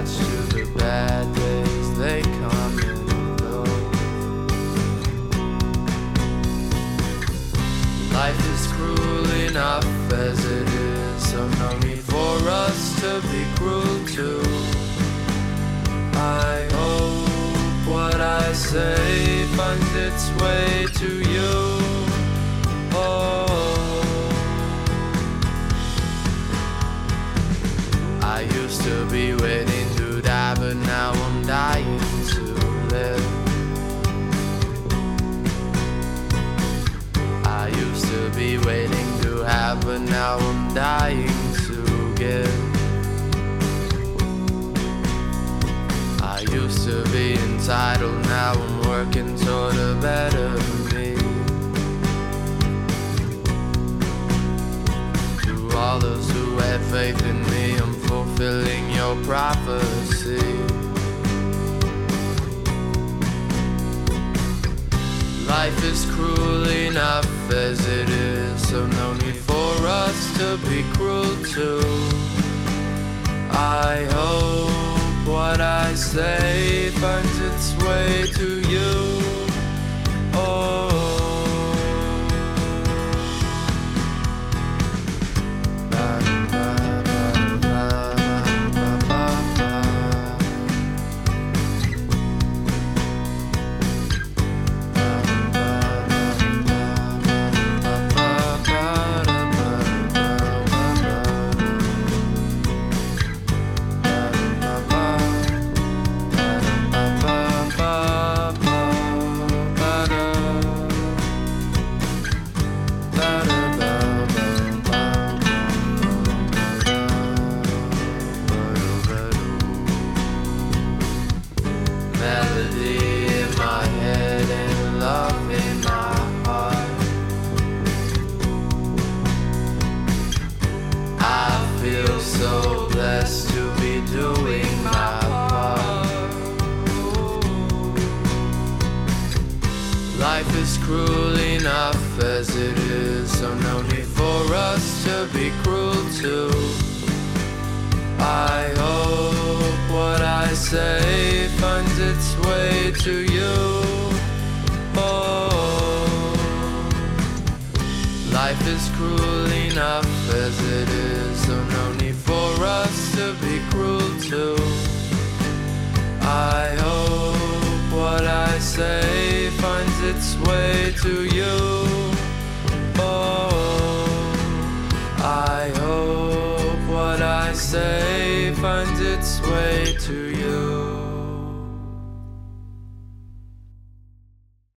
attached to the bad days, they come and go. Life is cruel enough as it is, so no need for us to be cruel too. I hope what I say finds its way to you. Oh. I used to be but now I'm dying to live. I used to be waiting to have, but now I'm dying to give. I used to be entitled, now I'm working toward a better me. To all those who had faith in me, I'm fulfilling your prophecy. Life is cruel enough as it is, so no need for us to be cruel too. I hope what I say finds its way so blessed to be doing my part. Life is cruel enough as it is, so no need for us to be cruel too. I hope what I say finds its way to you. Oh, life is cruel enough as it is, so no need for us to be cruel too. I hope what I say finds its way to you. Oh, I hope what I say finds its way to you.